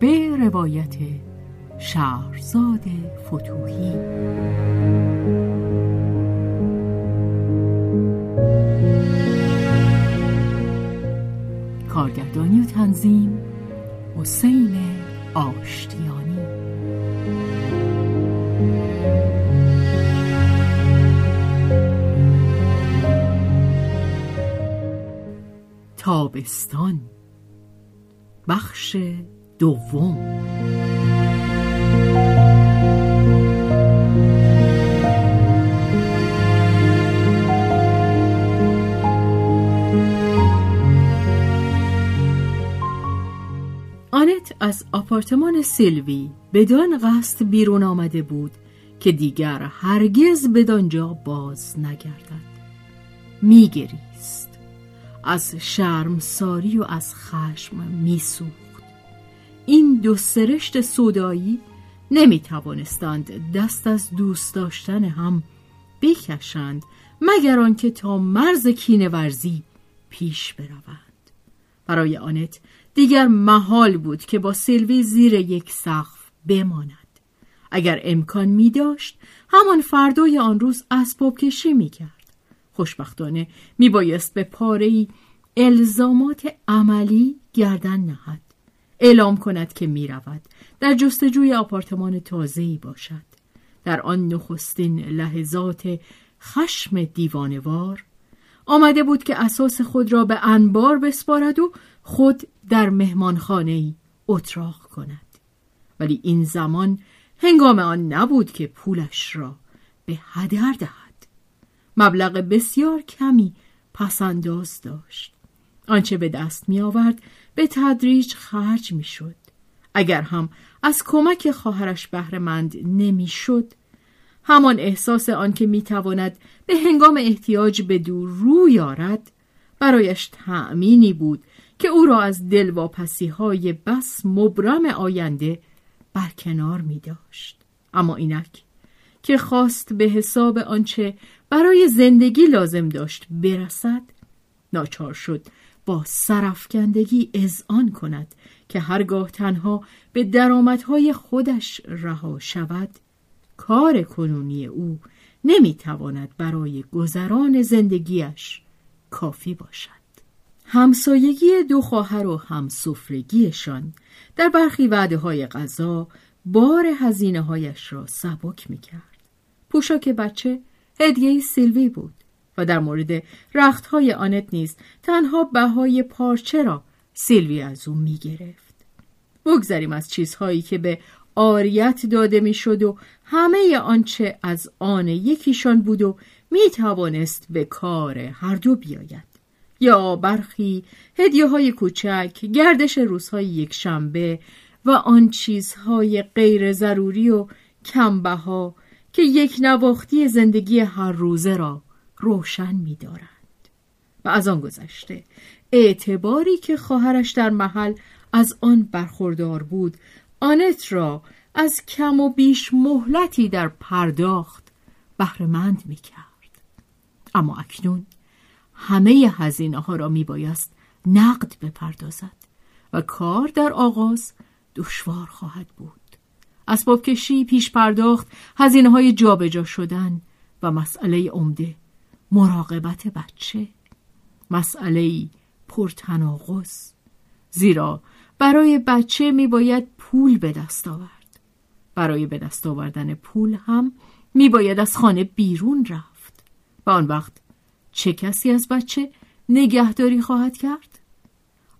به روایت شهرزاد فتوحی کارگردانی و تنظیم حسین آشتیانی. تابستان بخش دوم. آنت از آپارتمان سیلوی بدان قصد بیرون آمده بود که دیگر هرگز بدانجا باز نگردد. میگریست. از شرمساری و از خشم میسوخت. این دو سرشت صدایی نمی توانستند دست از دوست داشتن هم بکشند مگر آنکه تا مرز کینه ورزی پیش بروند. برای آنت دیگر محال بود که با سیلوی زیر یک سقف بماند. اگر امکان می داشت همان فردای آن روز اسباب کشی می کرد خوشبختانه می بایست به پاره الزامات عملی گردن نهد. اعلام کند که می رود در جستجوی آپارتمان تازه‌ای باشد. در آن نخستین لحظات خشم دیوانوار آمده بود که اساس خود را به انبار بسپارد و خود در مهمانخانه اتراق کند. ولی این زمان هنگام آن نبود که پولش را به هدر دهد. مبلغ بسیار کمی پسنداز داشت. آنچه به دست می آورد به تدریج خرج می شد. اگر هم از کمک خواهرش بهرهمند نمی شد همان احساس آنکه می تواند به هنگام احتیاج به دور رو یارد برایش تأمینی بود که او را از دلواپسی های بس مبرم آینده برکنار می داشت. اما اینک که خواست به حساب آنچه برای زندگی لازم داشت برسد ناچار شد با سرفکندگی اذعان کند که هرگاه تنها به درآمدهای خودش رها شود کار کنونی او نمی‌تواند برای گذران زندگیش کافی باشد همسایگی دو خواهر و همسفرگیشان در برخی وعده های غذا بار هزینه هایش را سبک می کرد. پوشاک بچه هدیه سیلوی بود و در مورد رختهای آنت نیز تنها بهای پارچه را سیلوی از او می گرفت. بگذریم از چیزهایی که به آریت داده می‌شد و همه آنچه از آن یکیشان بود و می توانست به کار هر دو بیاید. یا برخی هدیه های کوچک گردش روزهای یک شنبه و آن چیزهای غیر ضروری و کمبه که یک نواختی زندگی هر روزه را روشن می دارند. و از آن گذشته اعتباری که خواهرش در محل از آن برخوردار بود آنت را از کم و بیش مهلتی در پرداخت بهرهمند می کرد. اما اکنون همه هزینه ها را می بایست نقد بپردازد و کار در آغاز دشوار خواهد بود. اسباب کشی، پیش پرداخت، هزینه های جابجا شدن و مسئله عمده مراقبت بچه. مسئله پرتناقض. زیرا برای بچه می باید پول به دست آورد. برای به دست آوردن پول هم می باید از خانه بیرون رفت. و آن وقت چه کسی از بچه نگهداری خواهد کرد؟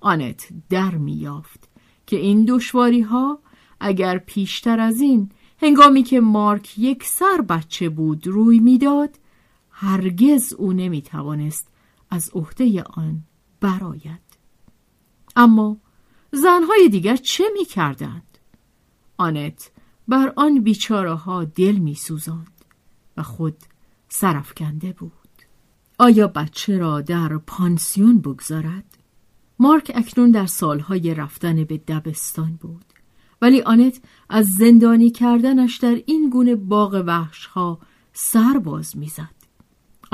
آنت در میافت که این دشواری ها اگر پیشتر از این هنگامی که مارک یک سر بچه بود روی می‌داد هرگز او نمی توانست از عهده آن براید اما زنهای دیگر چه می کردند؟ آنت بر آن بیچاره ها دل می سوزند و خود سرفکنده بود آیا بچه را در پانسیون بگذارد؟ مارک اکنون در سالهای رفتن به دبستان بود ولی آنت از زندانی کردنش در این گونه باغ وحشها سر باز می‌زد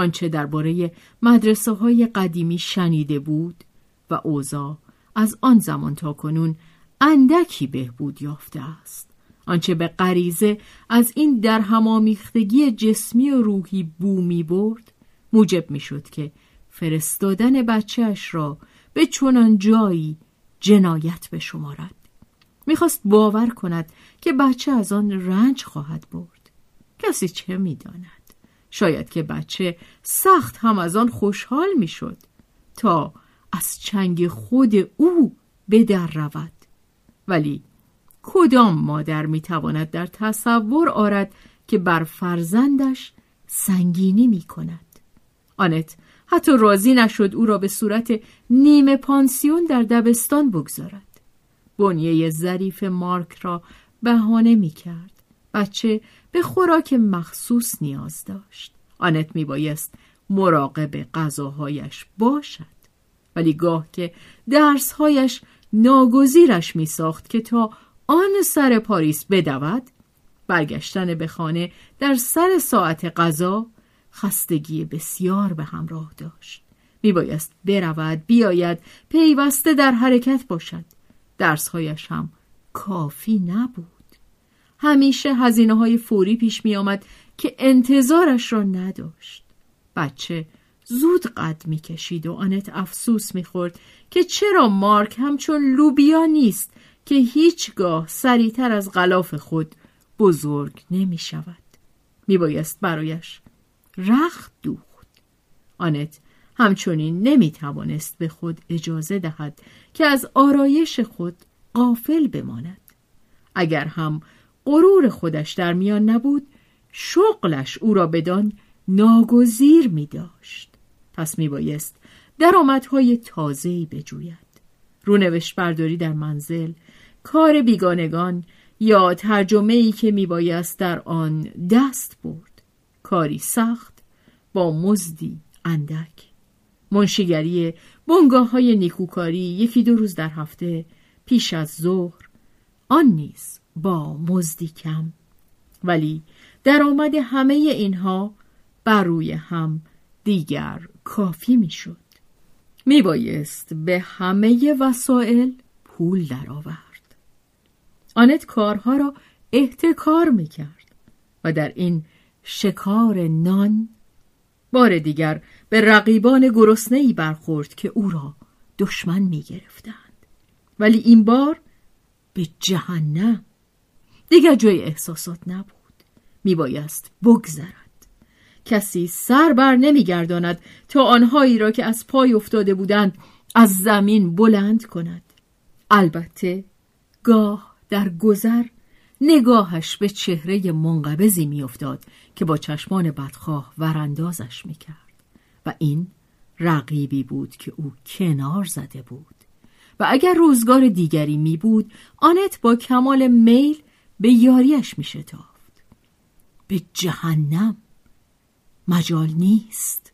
آنچه درباره مدرسه های قدیمی شنیده بود و اوزا از آن زمان تا کنون اندکی بهبود یافته است. آنچه به غریزه از این در همامیختگی جسمی و روحی بو می برد موجب می شد که فرستادن بچهش را به چنان جایی جنایت بشمارد می‌خواست باور کند که بچه از آن رنج خواهد برد. کسی چه می‌داند شاید که بچه سخت هم از آن خوشحال می‌شد تا از چنگ خود او به در رود. ولی کدام مادر می‌تواند در تصور آرد که بر فرزندش سنگینی می کند آنت حتی راضی نشد او را به صورت نیمه پانسیون در دبستان بگذارد. بنیه ظریف مارک را بهانه می کرد بچه به خوراک مخصوص نیاز داشت. آنت می بایست مراقب غذاهایش باشد. ولی گاه که درسهایش ناگزیرش می ساخت که تا آن سر پاریس بدود برگشتن به خانه در سر ساعت غذا خستگی بسیار به همراه داشت. میبایست برود بیاید پیوسته در حرکت باشد. درسهایش هم کافی نبود. همیشه هزینه های فوری پیش می آمد که انتظارش را نداشت. بچه زود قد می کشید و آنت افسوس می خورد که چرا مارک همچون لوبیا نیست که هیچگاه سریعتر از غلاف خود بزرگ نمی شود می بایست برایش رخت دوخت. آنت همچنین نمی توانست به خود اجازه دهد که از آرایش خود قافل بماند. اگر هم غرور خودش در میان نبود شغلش او را بدان ناگزیر می داشت پس می بایست درآمدهای تازه‌ای بجوید. رونوشت برداری در منزل کار بیگانگان یا ترجمه ای که می بایست در آن دست برد. کاری سخت با مزدی اندک. منشیگری بنگاه های نیکوکاری یکی دو روز در هفته پیش از ظهر. آن نیز با مزدی کم ولی درآمد همه اینها بر روی هم دیگر کافی می‌شد. می بایست به همه وسایل پول درآورد. آنت کارها را احتکار می کرد و در این شکار نان بار دیگر به رقیبان گرسنه‌ای برخورد که او را دشمن می گرفتند. ولی این بار به جهنم دیگر جای احساسات نبود. می بایست بگذرد. کسی سر بر نمیگرداند تا آنهایی را که از پای افتاده بودند از زمین بلند کند. البته گاه در گذر نگاهش به چهره منقبضی میافتاد که با چشمان بدخواه وراندازش می‌کرد و این رقیبی بود که او کنار زده بود. و اگر روزگار دیگری می بود آنت با کمال میل به یاریش می شتافت. به جهنم. مجال نیست.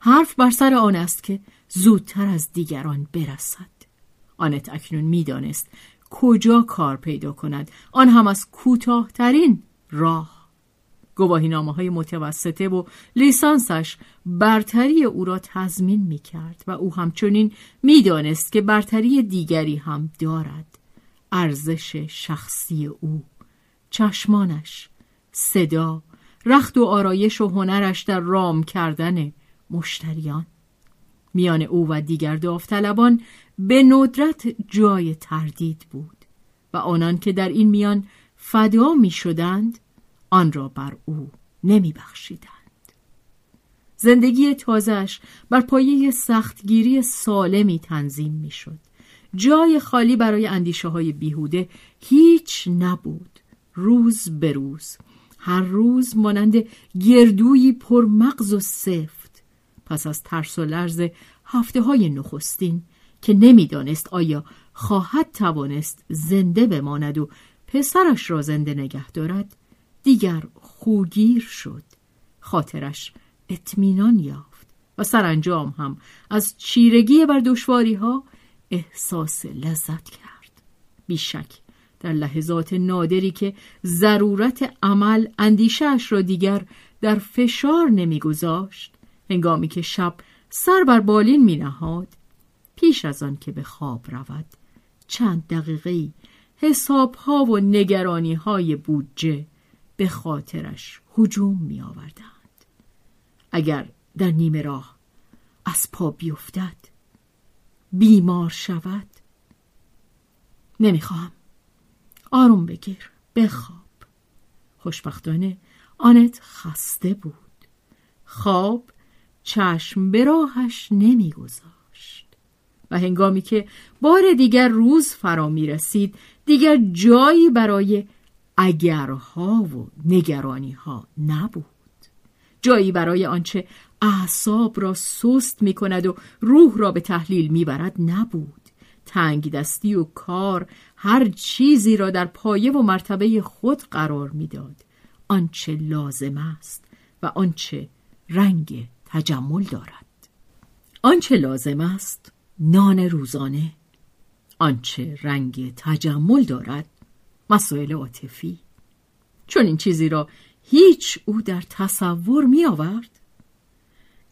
حرف بر سر آن است که زودتر از دیگران برسد. آنت اکنون می‌دانست کجا کار پیدا کند. آن هم از کوتاهترین راه. گواهی نامه های متوسطه و لیسانسش برتری او را تضمین می کرد و او همچنین می‌دانست که برتری دیگری هم دارد. ارزش شخصی او. چشمانش صدا رخت و آرایش و هنرش در رام کردن مشتریان میان او و دیگر داوطلبان به ندرت جای تردید بود و آنان که در این میان فدا می شدند آن را بر او نمی بخشیدند. زندگی تازش بر پایه سختگیری سالمی تنظیم می شد. جای خالی برای اندیشه های بیهوده هیچ نبود. روز به روز. هر روز مانند گردویی پر مغز و سفت. پس از ترس و لرز هفته های نخستین که نمی‌دانست آیا خواهد توانست زنده بماند و پسرش را زنده نگه دارد دیگر خوگیر شد خاطرش اطمینان یافت و سرانجام هم از چیرگی بر دشواری ها احساس لذت کرد بیشک در لحظات نادری که ضرورت عمل اندیشهش را دیگر در فشار نمیگذاشت هنگامی که شب سر بر بالین می نهاد پیش از آن که به خواب رود چند دقیقه حساب ها و نگرانی های بودجه به خاطرش هجوم می آوردند. اگر در نیمه راه از پا بیفتد بیمار شود نمی‌خواهم آروم بگیر. بخواب. خوشبختانه آنت خسته بود. خواب چشم به راهش نمیگذاشت. و هنگامی که بار دیگر روز فرا می رسید دیگر جایی برای اگرها و نگرانیها نبود. جایی برای آنچه اعصاب را سست می کند و روح را به تحلیل می برد نبود. تنگ دستی و کار هر چیزی را در پایه و مرتبه خود قرار می‌داد. آنچه لازم است و آنچه رنگ تجمل دارد. آنچه لازم است نان روزانه آنچه رنگ تجمل دارد مسائل عاطفی. چون این چیزی را هیچ او در تصور می آورد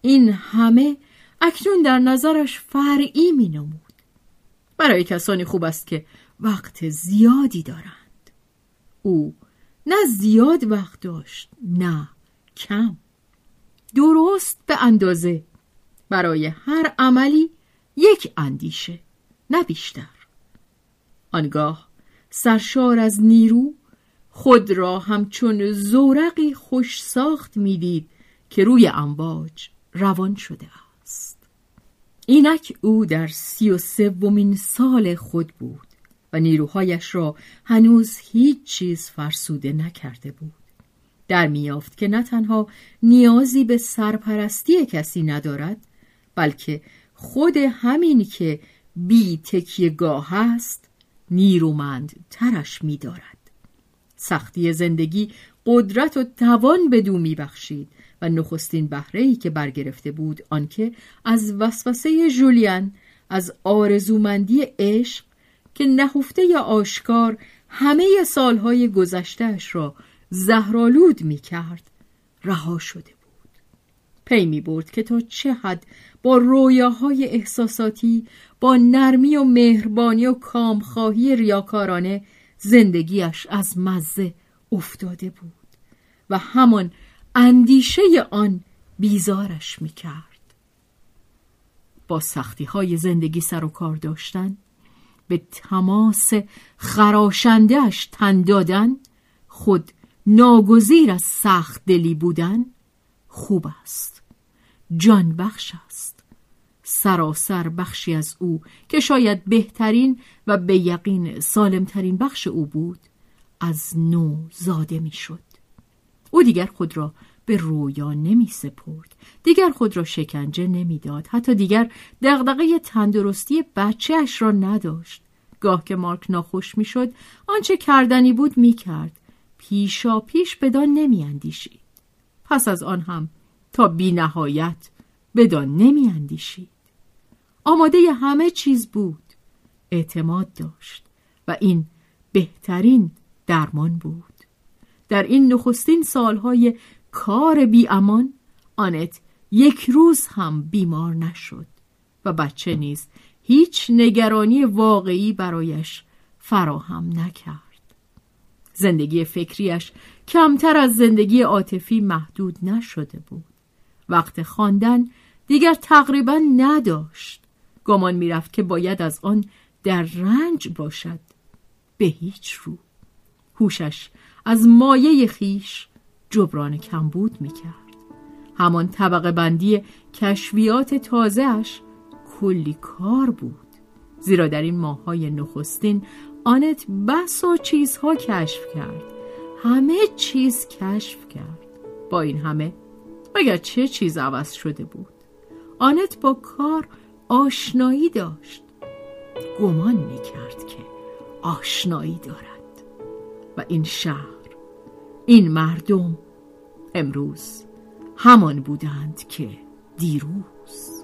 این همه اکنون در نظرش فرعی می نمود برای کسانی خوب است که وقت زیادی دارند. او نه زیاد وقت داشت نه کم. درست به اندازه. برای هر عملی یک اندیشه نه بیشتر. آنگاه سرشار از نیرو خود را همچون زورقی خوش ساخت می‌دید که روی امواج روان شده است. اینک او در سی و سومین سال خود بود و نیروهایش را هنوز هیچ چیز فرسوده نکرده بود در میافت که نه تنها نیازی به سرپرستی کسی ندارد بلکه خود همین که بی تکیه گاه است نیرومند ترش می دارد. سختی زندگی قدرت و توان به دو می بخشید و نخستین بهره‌ای که برگرفته بود آنکه از وسوسه جولیان از آرزومندی عشق که نهفته یا آشکار همه سالهای گذشتهش را زهرالود می کرد رها شده بود. پی می برد که تا چه حد با رویاهای احساساتی با نرمی و مهربانی و کامخواهی ریاکارانه زندگیش از مزه افتاده بود و همان اندیشه آن بیزارش می کرد. با سختی های زندگی سر و کار داشتن به تماس خراشندهش تن دادن خود ناگزیر از سخت دلی بودن خوب است جان بخش است سراسر بخشی از او که شاید بهترین و به یقین سالمترین بخش او بود از نو زاده می‌شد. او دیگر خود را به رویا نمی سپرد. دیگر خود را شکنجه نمی‌داد حتی دیگر دغدغه تندرستی بچهش را نداشت. گاه که مارک ناخوش می‌شد آنچه کردنی بود می‌کرد پیشا پیش بدان نمیاندیشید پس از آن هم تا بی نهایت بدان نمیاندیشید آماده همه چیز بود. اعتماد داشت و این بهترین درمان بود. در این نخستین سالهای کار بی امان آنت یک روز هم بیمار نشد و بچه نیز هیچ نگرانی واقعی برایش فراهم نکرد. زندگی فکریش کمتر از زندگی عاطفی محدود نشده بود. وقت خواندن دیگر تقریبا نداشت. گمان می‌رفت که باید از آن در رنج باشد. به هیچ رو. هوشش از مایه خیش جبران کمبود می‌کرد. همان طبقه بندی کشفیات تازهش کلی کار بود. زیرا در این ماههای نخستین آنت بس و چیزها کشف کرد. همه چیز کشف کرد. با این همه مگر چه چیز عوض شده بود؟ آنت با کار آشنایی داشت. گمان می کرد که آشنایی دارد. و این شهر این مردم امروز همان بودند که دیروز.